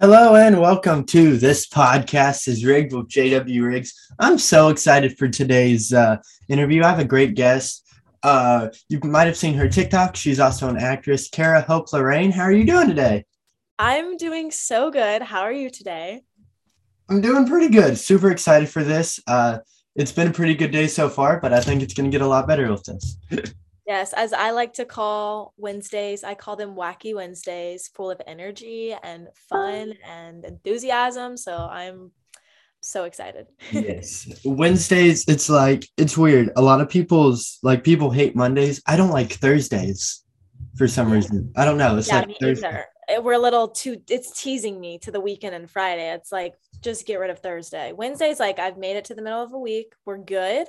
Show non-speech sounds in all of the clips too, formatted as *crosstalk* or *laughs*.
Hello and welcome to this podcast is rigged with JW Riggs. I'm so excited for today's uh, interview. I have a great guest. Uh, you might have seen her TikTok. She's also an actress, Cara Hope Lorraine. How are you doing today? I'm doing so good. How are you today? I'm doing pretty good. Super excited for this. Uh, it's been a pretty good day so far, but I think it's going to get a lot better with this. *laughs* Yes, as I like to call Wednesdays, I call them wacky Wednesdays, full of energy and fun and enthusiasm. So I'm so excited. *laughs* yes. Wednesdays, it's like, it's weird. A lot of people's, like, people hate Mondays. I don't like Thursdays for some mm. reason. I don't know. It's yeah, like Thursday. either. We're a little too, it's teasing me to the weekend and Friday. It's like, just get rid of Thursday. Wednesday's like, I've made it to the middle of a week. We're good.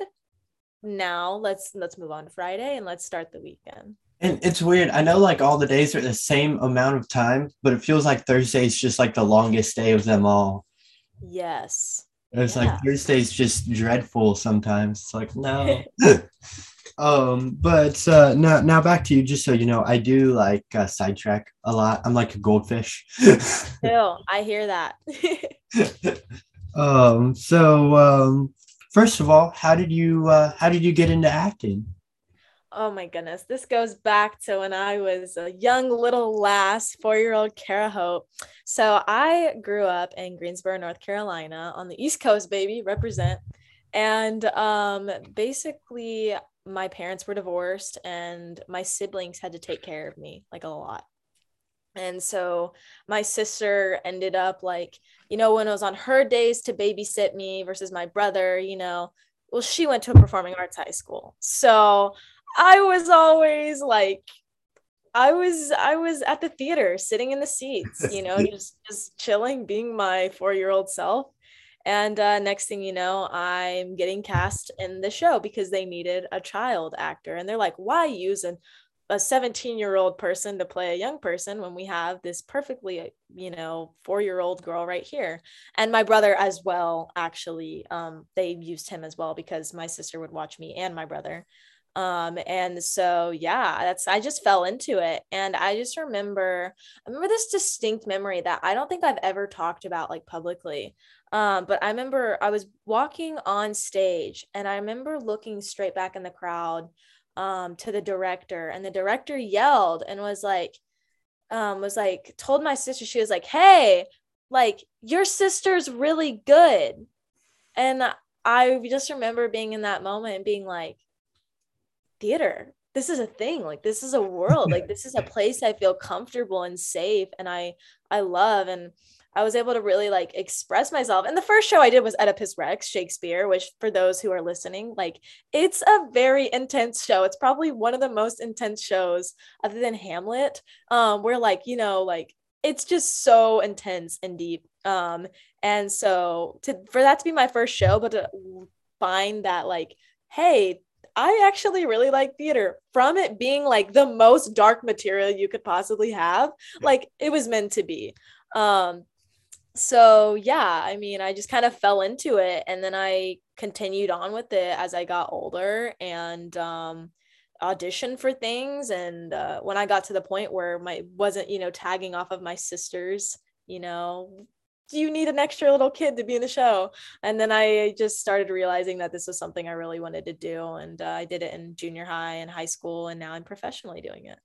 Now let's let's move on to Friday and let's start the weekend. And it's weird. I know like all the days are the same amount of time, but it feels like Thursday's just like the longest day of them all. Yes. It's Yeah. like Thursday's just dreadful sometimes. It's like no. *laughs* *laughs* um, but uh now now back to you, just so you know, I do like uh, sidetrack a lot. I'm like a goldfish. Still, I hear that. *laughs* um, so um first of all, how did you uh how did you get into acting? Oh my goodness. This goes back to when I was a young little lass, four year old Cara Hope. So I grew up in Greensboro, North Carolina on the East Coast, baby, represent. And um, basically, my parents were divorced and my siblings had to take care of me like a lot. And so my sister ended up like, you know, when it was on her days to babysit me versus my brother, you know, well, she went to a performing arts high school. So I was always like, I was I was at the theater sitting in the seats, you know, *laughs* just just chilling, being my four-year-old self. And uh, next thing you know, I'm getting cast in the show because they needed a child actor. And they're like, why use an, a 17 year old person to play a young person when we have this perfectly, you know, four year old girl right here? And my brother as well, actually, um, they used him as well because my sister would watch me and my brother. Um and so yeah that's i just fell into it. And i just remember i remember this distinct memory that i don't think i've ever talked about like publicly. Um but i remember i was walking on stage and i remember looking straight back in the crowd um to the director and the director yelled and was like um was like told my sister she was like hey like your sister's really good. And i just remember being in that moment and being like theater this is a thing. Like this is a world. Like this is a *laughs* place i feel comfortable and safe and i i love. And i was able to really like express myself and the first show i did was oedipus rex shakespeare which for those who are listening like it's a very intense show it's probably one of the most intense shows other than hamlet um where like you know like it's just so intense and deep um and so to for that to be my first show but to find that like hey I actually really like theater from it being like the most dark material you could possibly have. Like it was meant to be. Um, so yeah, I mean, I just kind of fell into it and then I continued on with it as I got older and um auditioned for things and uh, when I got to the point where my wasn't, you know, tagging off of my sisters, you know, do you need an extra little kid to be in the show? And then I just started realizing that this was something I really wanted to do. And uh, I did it in junior high and high school, and now I'm professionally doing it.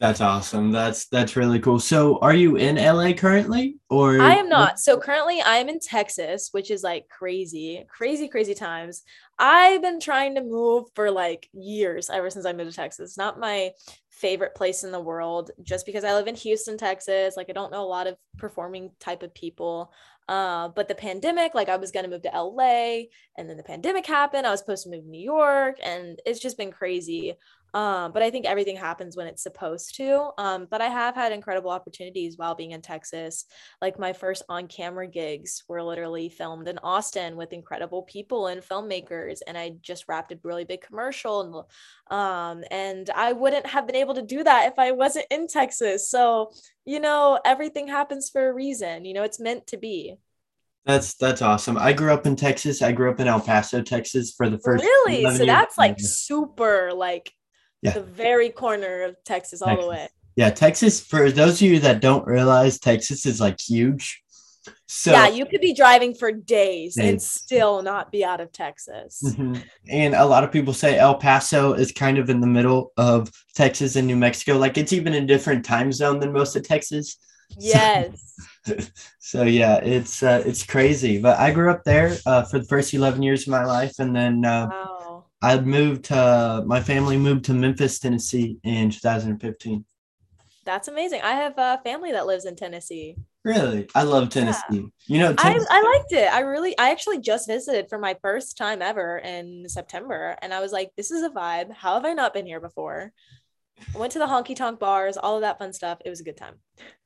That's awesome. That's that's really cool. So are you in LA currently or I am not. So currently I am in Texas, which is like crazy, crazy, crazy times. I've been trying to move for like years ever since I moved to Texas. Not my favorite place in the world just because I live in Houston, Texas. Like I don't know a lot of performing type of people. Uh, but the pandemic, like I was gonna move to LA and then the pandemic happened. I was supposed to move to New York and it's just been crazy. Um, but I think everything happens when it's supposed to. Um, but I have had incredible opportunities while being in Texas. Like my first on camera gigs were literally filmed in Austin with incredible people and filmmakers. And I just wrapped a really big commercial. And, um, and I wouldn't have been able to do that if I wasn't in Texas. So, you know, everything happens for a reason. You know, it's meant to be. That's that's awesome. I grew up in Texas. I grew up in El Paso, Texas for the first Really? 11 So years. that's like super, like Yeah. the very corner of Texas all the way. Yeah, Texas, for those of you that don't realize, Texas is like huge. So yeah, you could be driving for days and still not be out of Texas. Mhm. And a lot of people say El Paso is kind of in the middle of Texas and New Mexico. Like it's even a different time zone than most of Texas. Yes. *laughs* So yeah, it's uh, it's crazy. But I grew up there uh, for the first eleven years of my life, and then uh, Wow. I moved to my family moved to Memphis, Tennessee in 2015. That's amazing. I have a family that lives in Tennessee. Really, I love Tennessee. You know, I, Tennessee, I liked it. I really, I actually just visited for my first time ever in September. And I was like, this is a vibe. How have I not been here before? I went to the honky tonk bars, all of that fun stuff. It was a good time.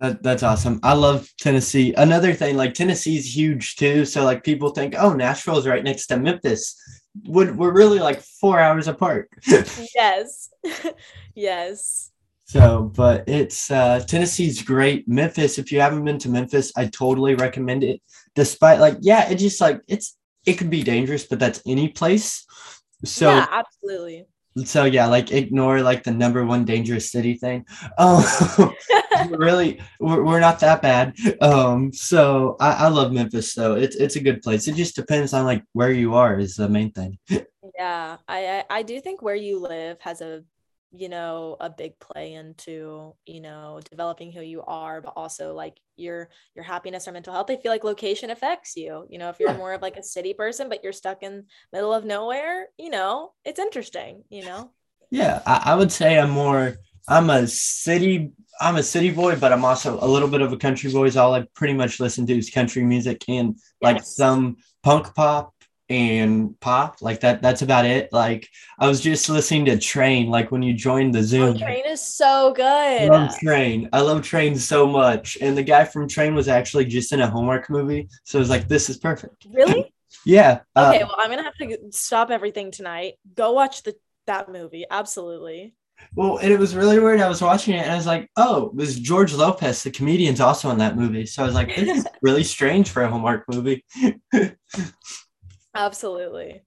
that, that's awesome. I love Tennessee. Another thing, like Tennessee's huge too. So like people think, oh, Nashville's right next to Memphis. We're, we're really like four hours apart. *laughs* yes. *laughs* yes. So, but it's uh Tennessee's great. Memphis, if you haven't been to Memphis, I totally recommend it. Despite like, yeah, it just like it's it could be dangerous, but that's any place. So yeah, absolutely. So yeah, like ignore like the number one dangerous city thing. *laughs* We're really we're, we're not that bad. Um so I, I love Memphis though. It's it's a good place. It just depends on like where you are is the main thing. yeah. I I do think where you live has a you know a big play into you know developing who you are but also like your your happiness or mental health. I feel like location affects you you know if you're more of like a city person but you're stuck in middle of nowhere you know it's interesting you know? Yeah, I, I would say I'm more I'm a city I'm a city boy, but I'm also a little bit of a country boy. So all I pretty much listen to is country music and like some punk pop and pop. Like that that's about it. Like I was just listening to Train, like when you joined the oh, Zoom. train is so I good love Train. I love Train so much. And the guy from Train was actually just in a Hallmark movie. So it was like, this is perfect. really *clears throat* Yeah. uh, okay well i'm gonna have to stop everything tonight go watch the that movie absolutely Well, and it was really weird. I was watching it and I was like, oh, it was George Lopez, the comedian's also in that movie. So I was like, this is *laughs* really strange for a Hallmark movie. *laughs* absolutely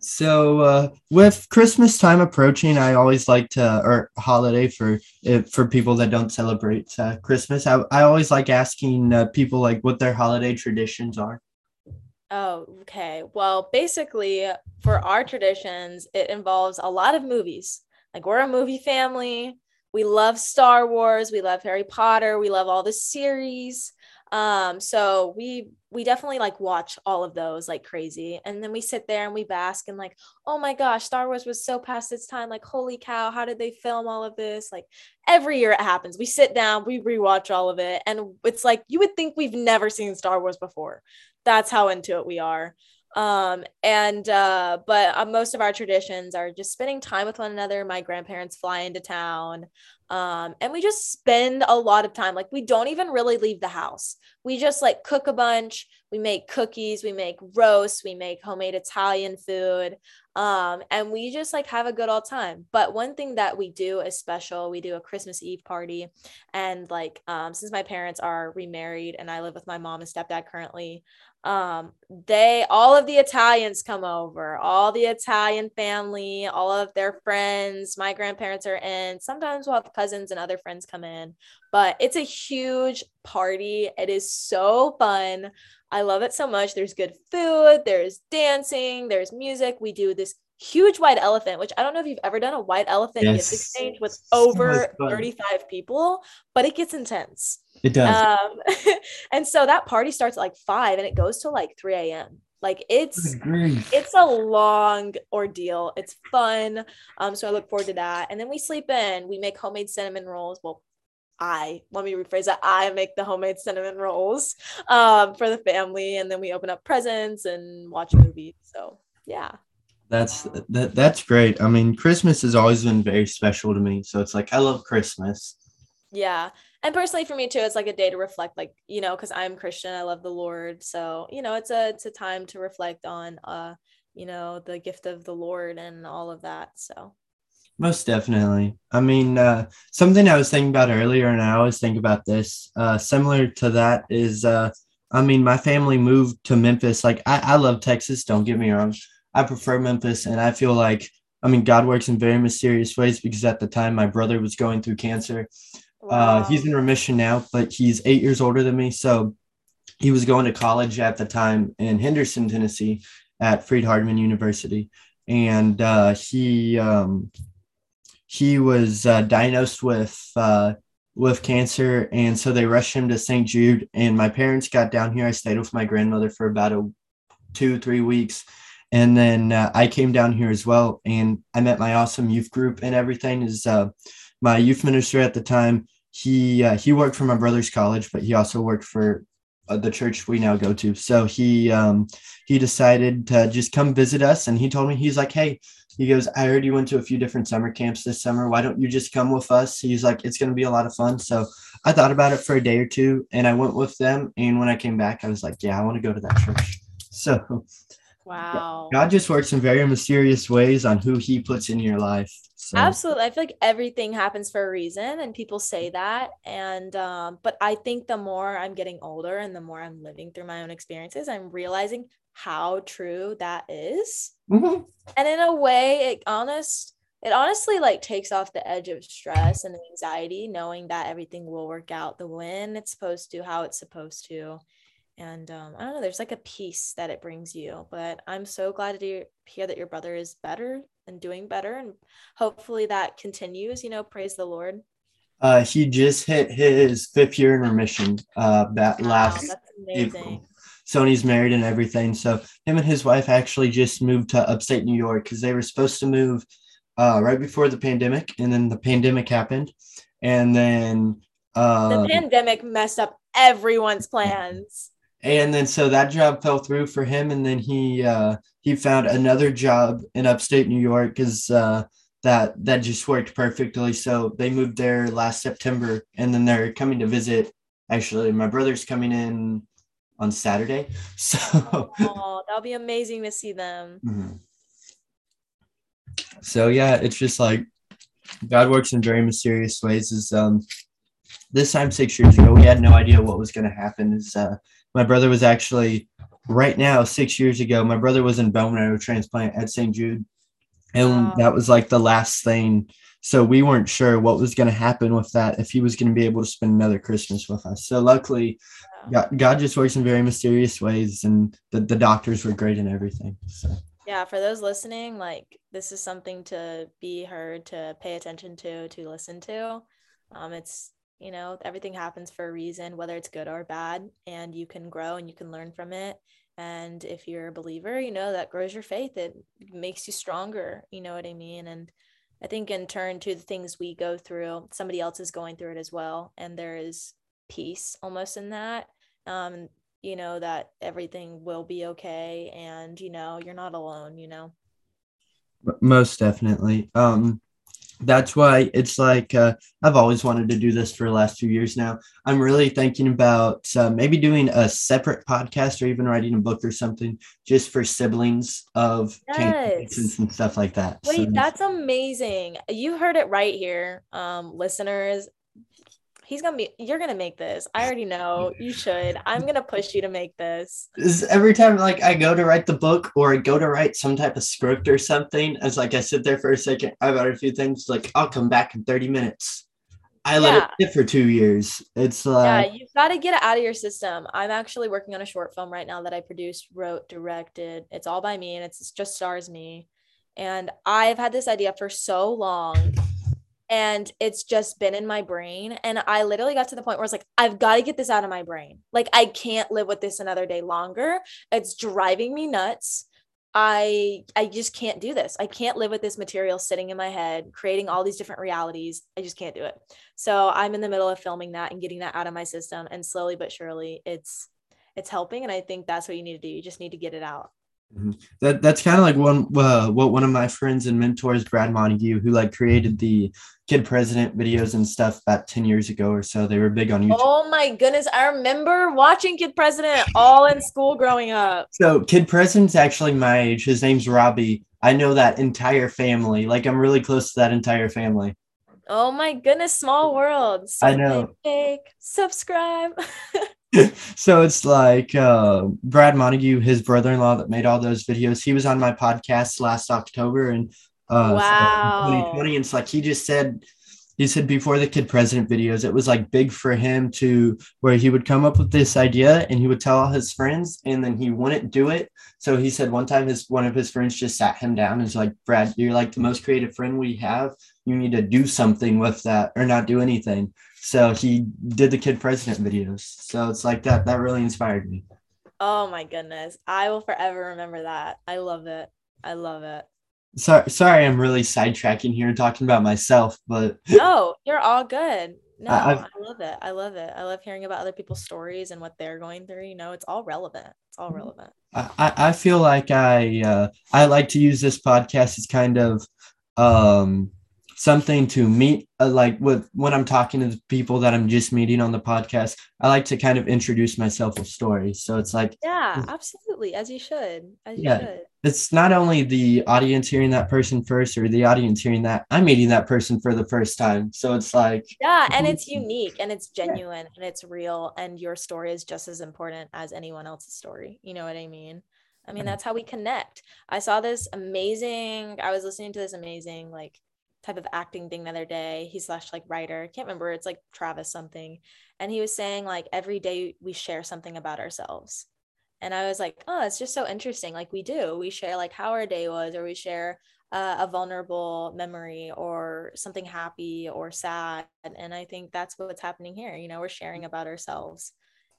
So uh, with Christmas time approaching, I always like to, or holiday for for people that don't celebrate uh, Christmas, I, I always like asking uh, people like what their holiday traditions are. Oh, okay. Well, basically, for our traditions, it involves a lot of movies. Like, we're a movie family. We love Star Wars. We love Harry Potter. We love all the series. Um, so we we definitely like watch all of those like crazy. And then we sit there and we bask and like, oh my gosh, Star Wars was so past its time. Like, holy cow, how did they film all of this? Like every year it happens. We sit down, we rewatch all of it, and it's like you would think we've never seen Star Wars before that's how into it we are um and uh but uh, most of our traditions are just spending time with one another my grandparents fly into town um and we just spend a lot of time like we don't even really leave the house. We just like cook a bunch. We make cookies we make roasts we make homemade italian food um and we just like have a good old time. But one thing that we do is special we do a christmas eve party. And like um since my parents are remarried and i live with my mom and stepdad currently um they all of the italians come over all the italian family all of their friends my grandparents are in sometimes we'll have cousins and other friends come in but it's a huge party. It is so fun. I love it so much. There's good food there's dancing there's music. We do this huge white elephant which i don't know if you've ever done a white elephant Yes. gift exchange with over much fun. 35 people but it gets intense It does. um, *laughs* and so that party starts at like five and it goes to like 3 a.m. Like it's it's a long ordeal. It's fun. Um, so I look forward to that. And then we sleep in. We make homemade cinnamon rolls. Well, I let me rephrase that. I make the homemade cinnamon rolls um for the family, and then we open up presents and watch movies. So yeah. That's that, that's great. I mean, Christmas has always been very special to me. So it's like I love Christmas. Yeah. And personally for me too, it's like a day to reflect, like, you know, because I'm Christian, I love the Lord. So, you know, it's a it's a time to reflect on uh, you know, the gift of the Lord and all of that. So Most definitely. I mean, uh, something I was thinking about earlier, and I always think about this, uh, similar to that is, uh, I mean, my family moved to Memphis. Like, I, I love Texas, don't get me wrong. I prefer Memphis, and I feel like, I mean, God works in very mysterious ways because at the time my brother was going through cancer. Uh, he's in remission now, but he's eight years older than me. So he was going to college at the time in Henderson, Tennessee, at Freed Hardeman University, and uh, he um, he was uh, diagnosed with uh, with cancer, and so they rushed him to St. Jude. And my parents got down here. I stayed with my grandmother for about a two three weeks, and then uh, I came down here as well. And I met my awesome youth group and everything. Is uh, my youth minister at the time? He uh, he worked for my brother's college, but he also worked for uh, the church we now go to. So he um, he decided to just come visit us, and he told me he's like, hey. He goes, I heard you went to a few different summer camps this summer. Why don't you just come with us? He's like, it's going to be a lot of fun. So I thought about it for a day or two and I went with them. And when I came back, I was like, yeah, I want to go to that church. So Wow. God just works in very mysterious ways on who he puts in your life. So. Absolutely. I feel like everything happens for a reason and people say that. And um, but I think the more I'm getting older and the more I'm living through my own experiences, I'm realizing how true that is. Mhm. And in a way, it honest it honestly like takes off the edge of stress and anxiety, knowing that everything will work out the when it's supposed to, how it's supposed to. And um, I don't know, there's like a peace that it brings you. But I'm so glad to hear that your brother is better and doing better. And hopefully that continues, you know, praise the Lord. Uh, he just hit his fifth year in remission uh, that Wow, last. April. Sony's married and everything. So him and his wife actually just moved to upstate New York because they were supposed to move uh, right before the pandemic, and then the pandemic happened, and then The um, pandemic messed up everyone's plans. And then so that job fell through for him, and then he uh, he found another job in upstate New York because uh, that that just worked perfectly. So they moved there last September, and then they're coming to visit. Actually, my brother's coming in on Saturday, *laughs* so. Oh, that'll be amazing to see them. Mhm. So yeah, it's just like God works in very mysterious ways. Is um this time six years ago, we had no idea what was gonna happen. Is uh my brother was actually right now, six years ago, my brother was in bone marrow transplant at St. Jude. And Wow. that was like the last thing. So we weren't sure what was gonna happen with that, if he was gonna be able to spend another Christmas with us. So luckily God, God just works in very mysterious ways and the, the doctors were great and everything. So Yeah, for those listening, like this is something to be heard, to pay attention to, to listen to. Um, it's you know everything happens for a reason, whether it's good or bad, and you can grow and you can learn from it. And if you're a believer, you know that grows your faith. It makes you stronger. You know what I mean? And I think in turn to the things we go through, somebody else is going through it as well, and there is peace almost in that. Um, you know that everything will be okay, and you know you're not alone. You know. Most definitely um that's why it's like uh, i've always wanted to do this for the last few years now i'm really thinking about uh, maybe doing a separate podcast or even writing a book or something just for siblings of Yes. and stuff like that Wait, So- that's amazing. You heard it right here, um, listeners. He's gonna be. You're gonna make this. I already know. You should. I'm gonna push you to make this. is every time like I go to write the book or I go to write some type of script or something, it's like I sit there for a second, I write a few things, like I'll come back in 30 minutes. I let Yeah. it sit for two years. It's like Yeah, you've got to get it out of your system. I'm actually working on a short film right now that I produced, wrote, directed. It's all by me, and it's just stars me. And I've had this idea for so long, and it's just been in my brain. And I literally got to the point where it's like, I've got to get this out of my brain. Like, I can't live with this another day longer. It's driving me nuts. I I just can't do this. I can't live with this material sitting in my head, creating all these different realities. I just can't do it. So I'm in the middle of filming that and getting that out of my system, and slowly but surely, it's it's helping. And I think that's what you need to do. You just need to get it out. That that's kind of like one uh, what one of my friends and mentors brad montague who like created the kid president videos and stuff about 10 years ago or so. They were big on youtube. Oh my goodness, I remember watching Kid President all in school growing up. so kid president's actually my age. His name's robbie. I know that entire family. Like i'm really close to that entire family. Oh my goodness, small world. So I know. Big, subscribe. *laughs* *laughs* so it's like uh, brad montague his brother-in-law that made all those videos he was on my podcast last october and uh Wow. 2020 and it's like he just said he said before the kid president videos, it was like big for him to where he would come up with this idea and he would tell all his friends and then he wouldn't do it. So he said one time his one of his friends just sat him down and was like, Brad, you're like the most creative friend we have. You need to do something with that or not do anything. So he did the kid president videos. So it's like that that really inspired me. Oh my goodness. I will forever remember that. I love it. I love it. Sorry, sorry, I'm really sidetracking here and talking about myself, but *laughs* no, you're all good. No, I've- I love it. I love it. I love hearing about other people's stories and what they're going through. You know, it's all relevant. It's all relevant. I, I I feel like I uh, I like to use this podcast as kind of um, something to meet uh, like with when I'm talking to the people that I'm just meeting on the podcast. I like to kind of introduce myself with stories. So it's like Yeah, Mm. absolutely. As you should. As you Yeah. should. it's not only the audience hearing that person first or the audience hearing that I'm meeting that person for the first time. So it's like Yeah, and Mhm. it's unique and it's genuine and it's real and your story is just as important as anyone else's story. You know what I mean? I mean, that's how we connect. I saw this amazing, I was listening to this amazing like type of acting thing the other day. He's slash like writer. Can't remember. It's like Travis something. And he was saying like every day we share something about ourselves. And I was like, oh, it's just so interesting. Like we do. We share like how our day was, or we share uh, a vulnerable memory or something happy or sad. And I think that's what's happening here. You know, we're sharing about ourselves.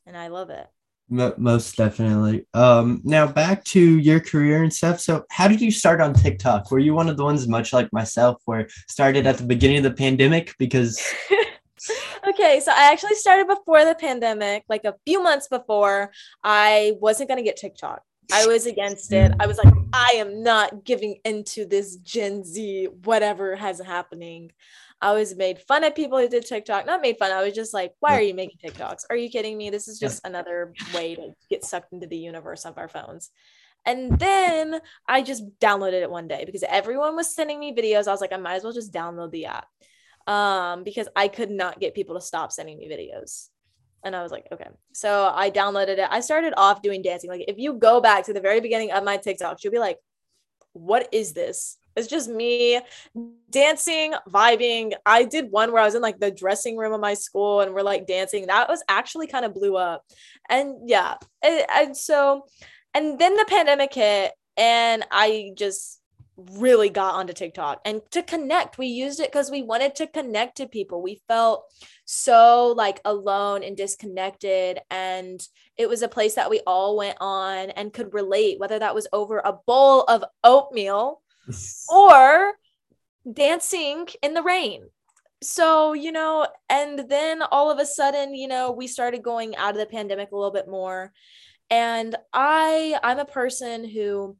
And I love it. Mo- most definitely. Um, now back to your career and stuff. So, how did you start on TikTok? Were you one of the ones, much like myself, where started at the beginning of the pandemic? Because *laughs* okay, so I actually started before the pandemic, like a few months before. I wasn't going to get TikTok. I was against it. I was like, I am not giving into this Gen Z, whatever has happening. I was made fun of people who did TikTok. Not made fun. I was just like, why are you making TikToks? Are you kidding me? This is just another way to get sucked into the universe of our phones. And then I just downloaded it one day because everyone was sending me videos. I was like, I might as well just download the app um, because I could not get people to stop sending me videos. And I was like, okay. So I downloaded it. I started off doing dancing. Like, if you go back to the very beginning of my TikTok, you'll be like, what is this? It's just me dancing, vibing. I did one where I was in like the dressing room of my school and we're like dancing. That was actually kind of blew up. And yeah. And, and so, and then the pandemic hit and I just really got onto TikTok and to connect. We used it because we wanted to connect to people. We felt so like alone and disconnected. And it was a place that we all went on and could relate, whether that was over a bowl of oatmeal *laughs* or dancing in the rain. So, you know, and then all of a sudden, you know, we started going out of the pandemic a little bit more. And I I'm a person who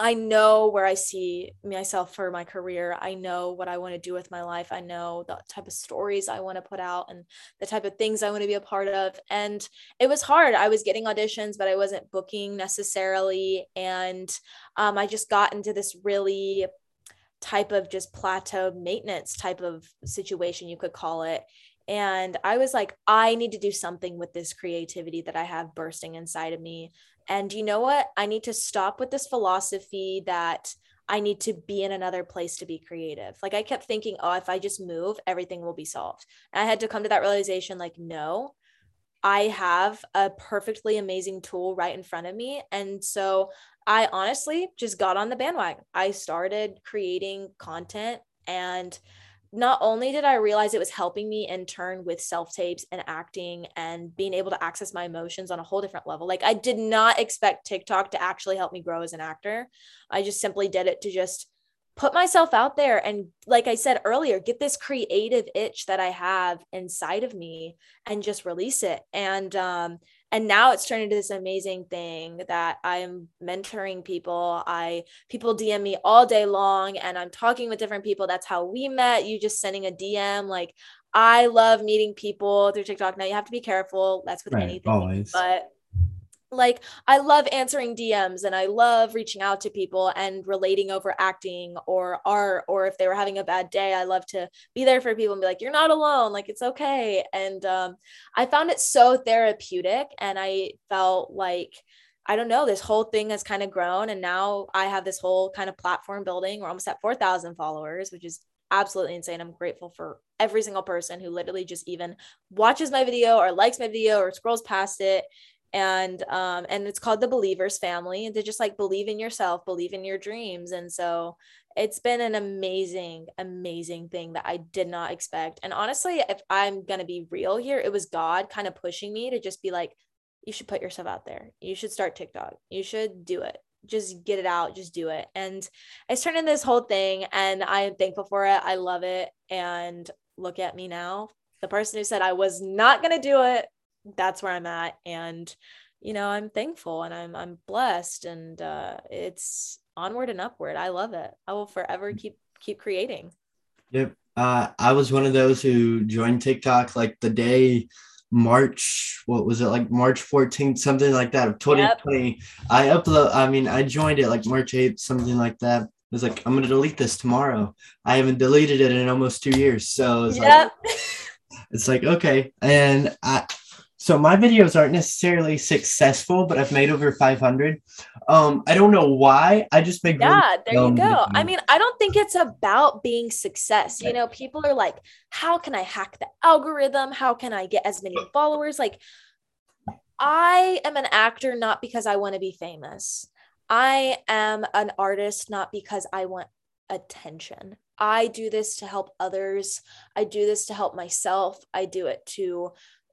I know where I see myself for my career. I know what I want to do with my life. I know the type of stories I want to put out and the type of things I want to be a part of. And it was hard. I was getting auditions, but I wasn't booking necessarily. And um, I just got into this really type of just plateau maintenance type of situation, you could call it. And I was like, I need to do something with this creativity that I have bursting inside of me. And you know what? I need to stop with this philosophy that I need to be in another place to be creative. Like I kept thinking, oh, if I just move, everything will be solved. And I had to come to that realization like, no, I have a perfectly amazing tool right in front of me. And so I honestly just got on the bandwagon. I started creating content and not only did I realize it was helping me in turn with self tapes and acting and being able to access my emotions on a whole different level. Like I did not expect TikTok to actually help me grow as an actor. I just simply did it to just put myself out there and like I said earlier, get this creative itch that I have inside of me and just release it. And um and now it's turned into this amazing thing that i'm mentoring people. I people dm me all day long and i'm talking with different people. That's how we met. You just sending a dm like i love meeting people through tiktok. Now you have to be careful. That's with Right, anything. always. but like I love answering DMs and I love reaching out to people and relating over acting or art or if they were having a bad day I love to be there for people and be like you're not alone like it's okay. And um, I found it so therapeutic and I felt like I don't know this whole thing has kind of grown and now I have this whole kind of platform building. We're almost at 4000 followers which is absolutely insane. I'm grateful for every single person who literally just even watches my video or likes my video or scrolls past it and um and it's called the believers family and to just like believe in yourself believe in your dreams and so it's been an amazing amazing thing that i did not expect and honestly if i'm gonna be real here it was god kind of pushing me to just be like you should put yourself out there. You should start tiktok. You should do it. Just get it out. Just do it. And it's turned into this whole thing and i am thankful for it. I love it and look at me now. The person who said i was not to do it that's where i'm at and you know i'm thankful and i'm i'm blessed and uh it's onward and upward i love it i will forever keep keep creating yep uh i was one of those who joined tiktok like the day March, what was it like March 14th, something like that of 2020. Yep. I upload, I mean, I joined it like March 8th, something like that. I was like, I'm gonna delete this tomorrow. I haven't deleted it in almost two years. So it's yep. like *laughs* it's like okay. And I so my videos aren't necessarily successful, but I've made over 500. Um, I don't know why. I just make. Yeah, there you go. I mean, I don't think it's about being success. You know, people are like, how can I hack the algorithm? How can I get as many followers? Like, I am an actor not because I want to be famous. I am an artist not because I want attention. I do this to help others. I do this to help myself. I do it to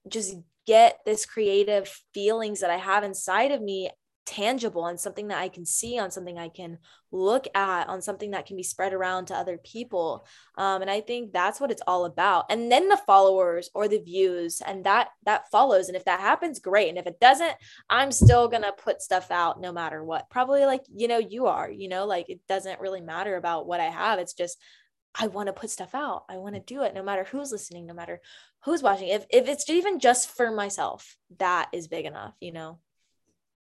just get this creative feelings that I have inside of me tangible and something that I can see, on something I can look at, on something that can be spread around to other people. Um, and I think that's what it's all about. And then the followers or the views, and that that follows. And if that happens, great. And if it doesn't, I'm still gonna put stuff out no matter what. Probably like you know you are. You know, like it doesn't really matter about what I have. It's just I want to put stuff out. I want to do it no matter who's listening, no matter who's watching. If if it's even just for myself, that is big enough, you know.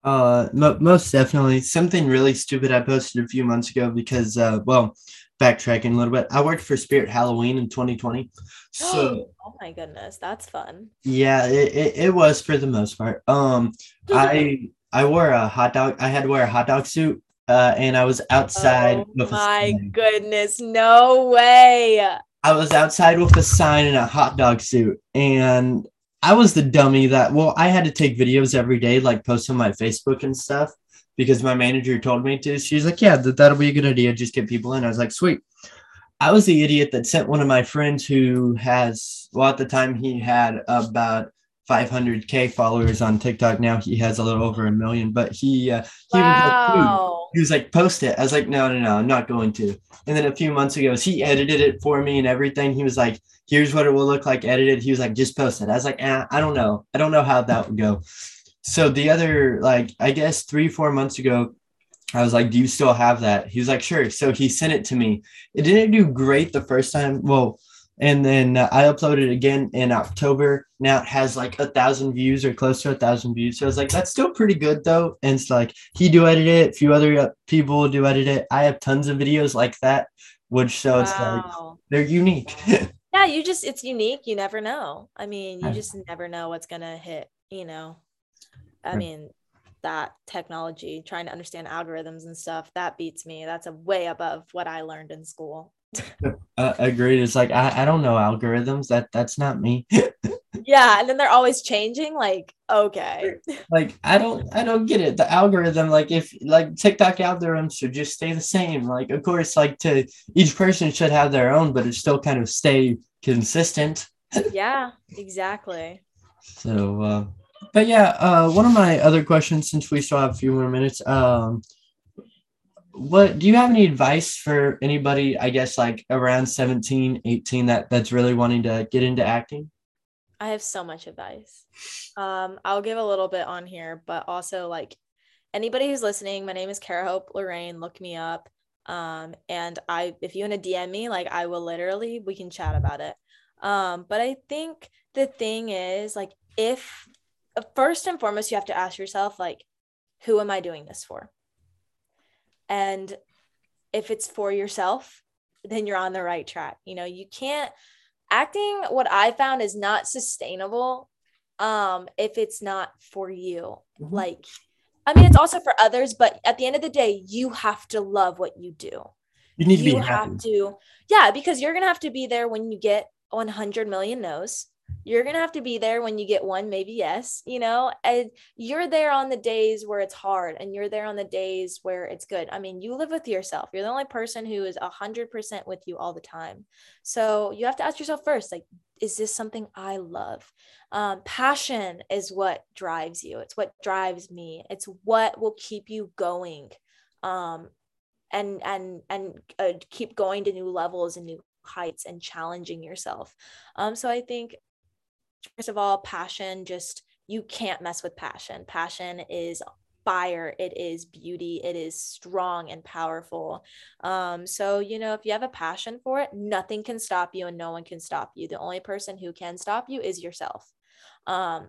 Uh most definitely. Something really stupid I posted a few months ago because uh well, backtracking a little bit. I worked for Spirit Halloween in 2020. *gasps* So Oh my goodness, that's fun. Yeah, it, it, it was for the most part. Um *laughs* I I wore a hot dog I had to wear a hot dog suit uh, and I was outside. Oh my goodness, no way! I was outside with a sign and a hot dog suit, and I was the dummy that. Well, I had to take videos every day, like post on my Facebook and stuff, because my manager told me to. She's like, "Yeah, that, that'll be a good idea. Just get people in." I was like, "Sweet." I was the idiot that sent one of my friends who has, well, at the time he had about 500k followers on TikTok. Now he has a little over a million, but he uh, he wow. was like, he was like, post it. I was like, no, no, no, I'm not going to. And then a few months ago, he edited it for me and everything. He was like, here's what it will look like edited. He was like, just post it. I was like, eh, I don't know. I don't know how that would go. So the other, like, I guess three, four months ago, I was like, do you still have that? He was like, sure. So he sent it to me. It didn't do great the first time. Well, and then uh, I uploaded again in October. Now it has like a thousand views or close to a thousand views. So I was like, that's still pretty good though. And it's like he do edit it, a few other uh, people do edit it. I have tons of videos like that, which so wow. it's like they're unique. *laughs* yeah, you just it's unique. You never know. I mean, you just never know what's gonna hit. You know, I mean, that technology, trying to understand algorithms and stuff, that beats me. That's a way above what I learned in school *laughs* uh, agreed. It's like I, I don't know algorithms. That that's not me. *laughs* yeah, and then they're always changing. Like okay, *laughs* like I don't I don't get it. The algorithm, like if like TikTok algorithms should just stay the same. Like of course, like to each person should have their own, but it still kind of stay consistent. yeah, exactly. So, uh, but yeah, uh, one of my other questions, since we still have a few more minutes, um, what do you have any advice for anybody i guess like around 17 18 that that's really wanting to get into acting? I have so much advice. Um i'll give a little bit on here but also like anybody who's listening my name is cara hope lorraine look me up. Um and i if you want to dm me like i will literally we can chat about it. Um but i think the thing is like if first and foremost you have to ask yourself like who am i doing this for and if it's for yourself, then you're on the right track. You know, you can't acting what I found is not sustainable um if it's not for you. Mm-hmm. Like I mean it's also for others, but at the end of the day, you have to love what you do. You need to you be have to yeah, because you're going to have to be there when you get 100 million no's you're going to have to be there when you get one maybe yes you know and you're there on the days where it's hard and you're there on the days where it's good. I mean you live with yourself. You're the only person who is 100% with you all the time. So you have to ask yourself first like is this something i love? Um, passion is what drives you. It's what drives me. It's what will keep you going um, and and and uh, keep going to new levels and new heights and challenging yourself. Um, so i think first of all, passion just you can't mess with passion. Passion is fire. It is beauty. It is strong and powerful. Um so you know if you have a passion for it nothing can stop you and no one can stop you. The only person who can stop you is yourself. Um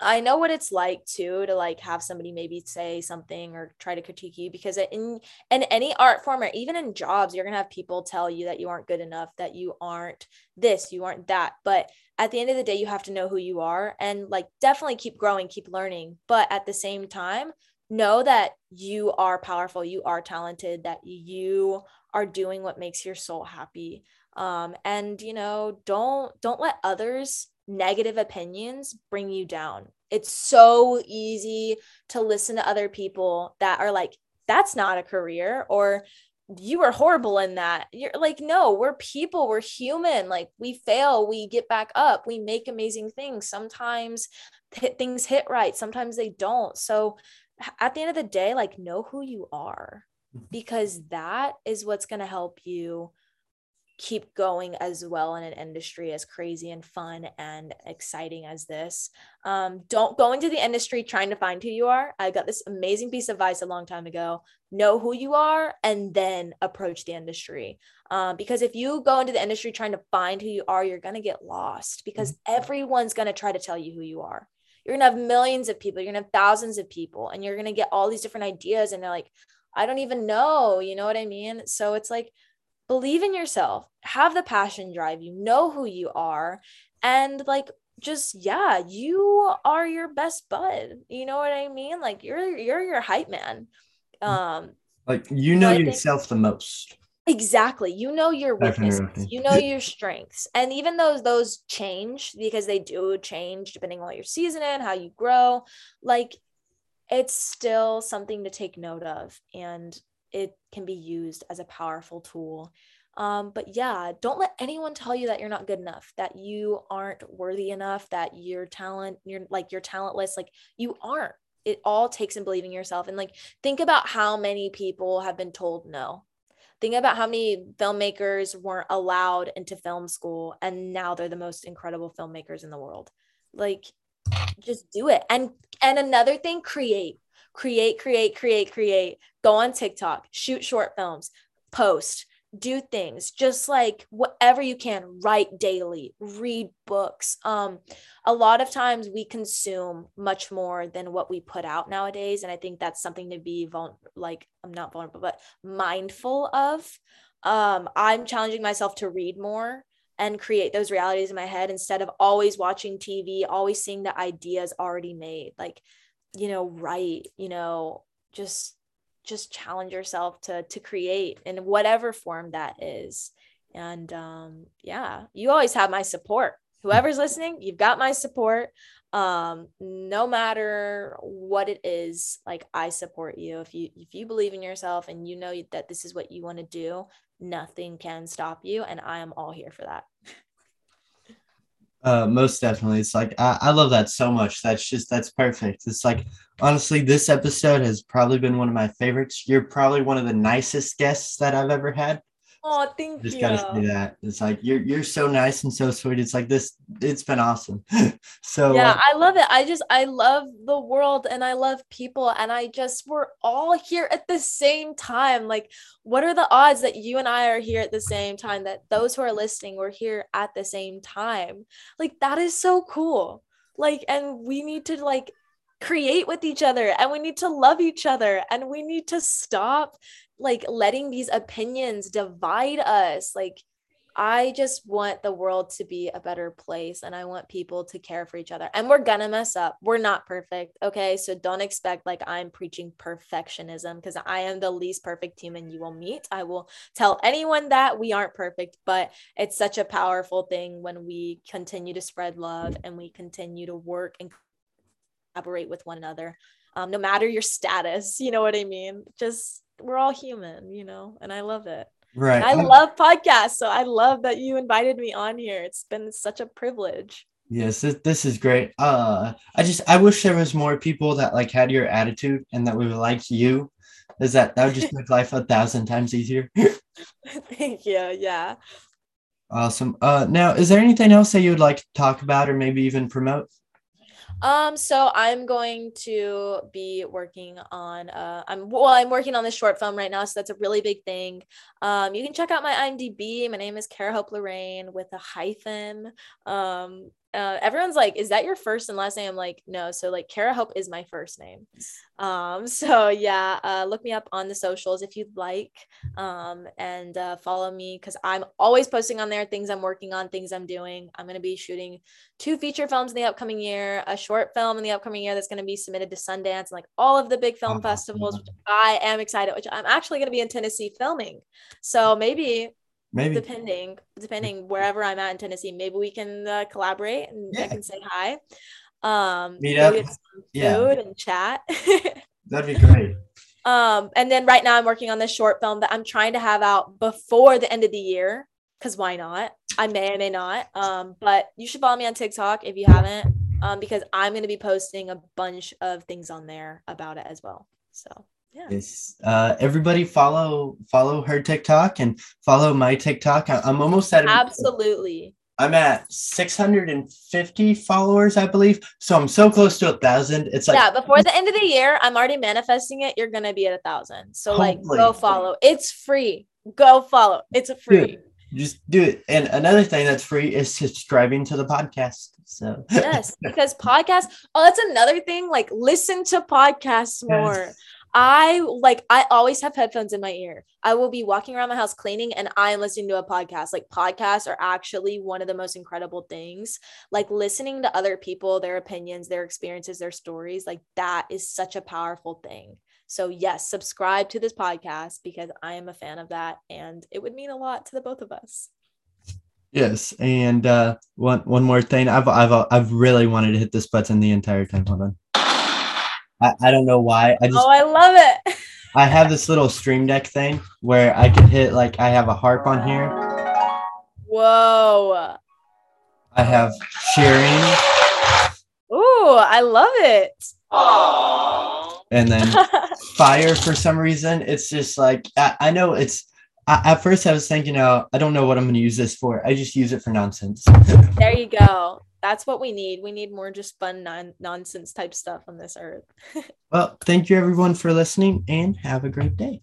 I know what it's like too to like have somebody maybe say something or try to critique you because in in any art form or even in jobs you're going to have people tell you that you aren't good enough that you aren't this you aren't that. But at the end of the day you have to know who you are and like definitely keep growing keep learning. But at the same time know that you are powerful you are talented that you are doing what makes your soul happy. Um and you know don't don't let others negative opinions bring you down. It's so easy to listen to other people that are like, that's not a career, or you were horrible in that. You're like, no, we're people, we're human. Like, we fail, we get back up, we make amazing things. Sometimes hit, things hit right, sometimes they don't. So, at the end of the day, like, know who you are mm-hmm. because that is what's going to help you keep going as well in an industry as crazy and fun and exciting as this. Um, don't go into the industry trying to find who you are. I got this amazing piece of advice a long time ago. Know who you are and then approach the industry. Um, because if you go into the industry trying to find who you are, you're going to get lost because mm-hmm. everyone's going to try to tell you who you are. You're going to have millions of people, you're going to have thousands of people, and you're going to get all these different ideas. And they're like, I don't even know. You know what I mean? So it's like, believe in yourself, have the passion drive you, know who you are, and like just yeah, you are your best bud. You know what I mean? Like you're you're your hype man. Mm. Um like you know yourself think, the most. Exactly. You know your weaknesses. You know your strengths. And even though those change because they do change depending on what your season in, how you grow, like it's still something to take note of. And it can be used as a powerful tool. Um, but yeah, don't let anyone tell you that you're not good enough, that you aren't worthy enough, that your talent, you're like you're talentless. Like you aren't. It all takes in believing yourself. And like think about how many people have been told no. Think about how many filmmakers weren't allowed into film school and now they're the most incredible filmmakers in the world. Like just do it. And and another thing, create create, create, create, create, go on TikTok, shoot short films, post, do things just like whatever you can write daily read books. Um a lot of times we consume much more than what we put out nowadays and i think that's something to be vul- like i'm not vulnerable but mindful of. Um i'm challenging myself to read more and create those realities in my head instead of always watching tv always seeing the ideas already made. Like you know write you know just just challenge yourself to to create in whatever form that is. And um yeah you always have my support. Whoever's listening you've got my support. Um no matter what it is like i support you. If you if you believe in yourself and you know that this is what you want to do nothing can stop you and i am all here for that *laughs* Uh, most definitely. It's like I, I love that so much. That's just that's perfect. It's like honestly, this episode has probably been one of my favorites. You're probably one of the nicest guests that I've ever had. Oh, thank just you. Just gotta say that. It's like you're you're so nice and so sweet. It's like this. It's been awesome. *laughs* so yeah, uh, I love it. I just I love the world and I love people and I just we're all here at the same time. Like, what are the odds that you and I are here at the same time? That those who are listening were here at the same time. Like that is so cool. Like, and we need to like create with each other and we need to love each other and we need to stop like letting these opinions divide us like I just want the world to be a better place and I want people to care for each other. And we're gonna mess up. We're not perfect. Okay. So don't expect like I'm preaching perfectionism because I am the least perfect human you will meet. I will tell anyone that we aren't perfect, but it's such a powerful thing when we continue to spread love and we continue to work and collaborate with one another. Um, no matter your status, you know what I mean? Just we're all human, you know, and I love it. Right. I love podcasts. So I love that you invited me on here. It's been such a privilege. Yes, this, this is great. Uh I just I wish there was more people that like had your attitude and that we would like you. Is that that would just make life a thousand times easier. *laughs* *laughs* Thank you. Yeah. Awesome. Uh now is there anything else that you would like to talk about or maybe even promote? Um, so I'm going to be working on uh I'm well, I'm working on this short film right now, so that's a really big thing. Um, you can check out my IMDb. My name is Cara Hope Lorraine with a hyphen. Um, uh, everyone's like, is that your first and last name? I'm like, no. So like Cara Hope is my first name. Um, *laughs* so yeah, uh, look me up on the socials if you'd like. Um, and uh, follow me because I'm always posting on there things I'm working on, things I'm doing. I'm gonna be shooting two feature films in the upcoming year, a short film in the upcoming year that's gonna be submitted to Sundance and like all of the big film festivals, which I am excited, which I'm actually gonna be in Tennessee filming. So maybe Maybe. depending depending wherever I'm at in Tennessee, maybe we can uh, collaborate and I can say hi. Um, Meet up. get some food Yeah. and chat. *laughs* That'd be great. um, and then right now I'm working on this short film that I'm trying to have out before the end of the year. Cause why not? I may or may not. Um, but you should follow me on TikTok if you haven't, um, because I'm gonna be posting a bunch of things on there about it as well. So yeah. Yes. Uh everybody follow follow her TikTok and follow my TikTok. I- I'm almost at Absolutely. I'm at 650 followers, I believe. So I'm so close to a thousand. It's like yeah, before the end of the year, I'm already manifesting it. You're gonna be at a thousand. So like go follow. It's free. Go follow. It's a free. just do it. And another thing that's free is subscribing to the podcast. So Yes, because podcasts, oh, that's another thing. Like listen to podcasts more. I like I always have headphones in my ear. I will be walking around my house cleaning and I'm listening to a podcast. Like podcasts are actually one of the most incredible things. Like listening to other people, their opinions, their experiences, their stories, like that is such a powerful thing. So yes, subscribe to this podcast because I am a fan of that and it would mean a lot to the both of us. yes. And uh one one more thing. I've I've I've really wanted to hit this button the entire time. Hold on. I, I don't know why. I just Oh, I love it. I have this little stream deck thing where I can hit like I have a harp on here. Whoa. I have cheering Ooh, I love it. and then *laughs* fire for some reason. It's just like I, I know it's. I, at first, I was thinking, uh, I don't know what I'm going to use this for. I just use it for nonsense. there you go. That's what we need. We need more just fun non- nonsense type stuff on this earth. *laughs* well, thank you everyone for listening, and have a great day.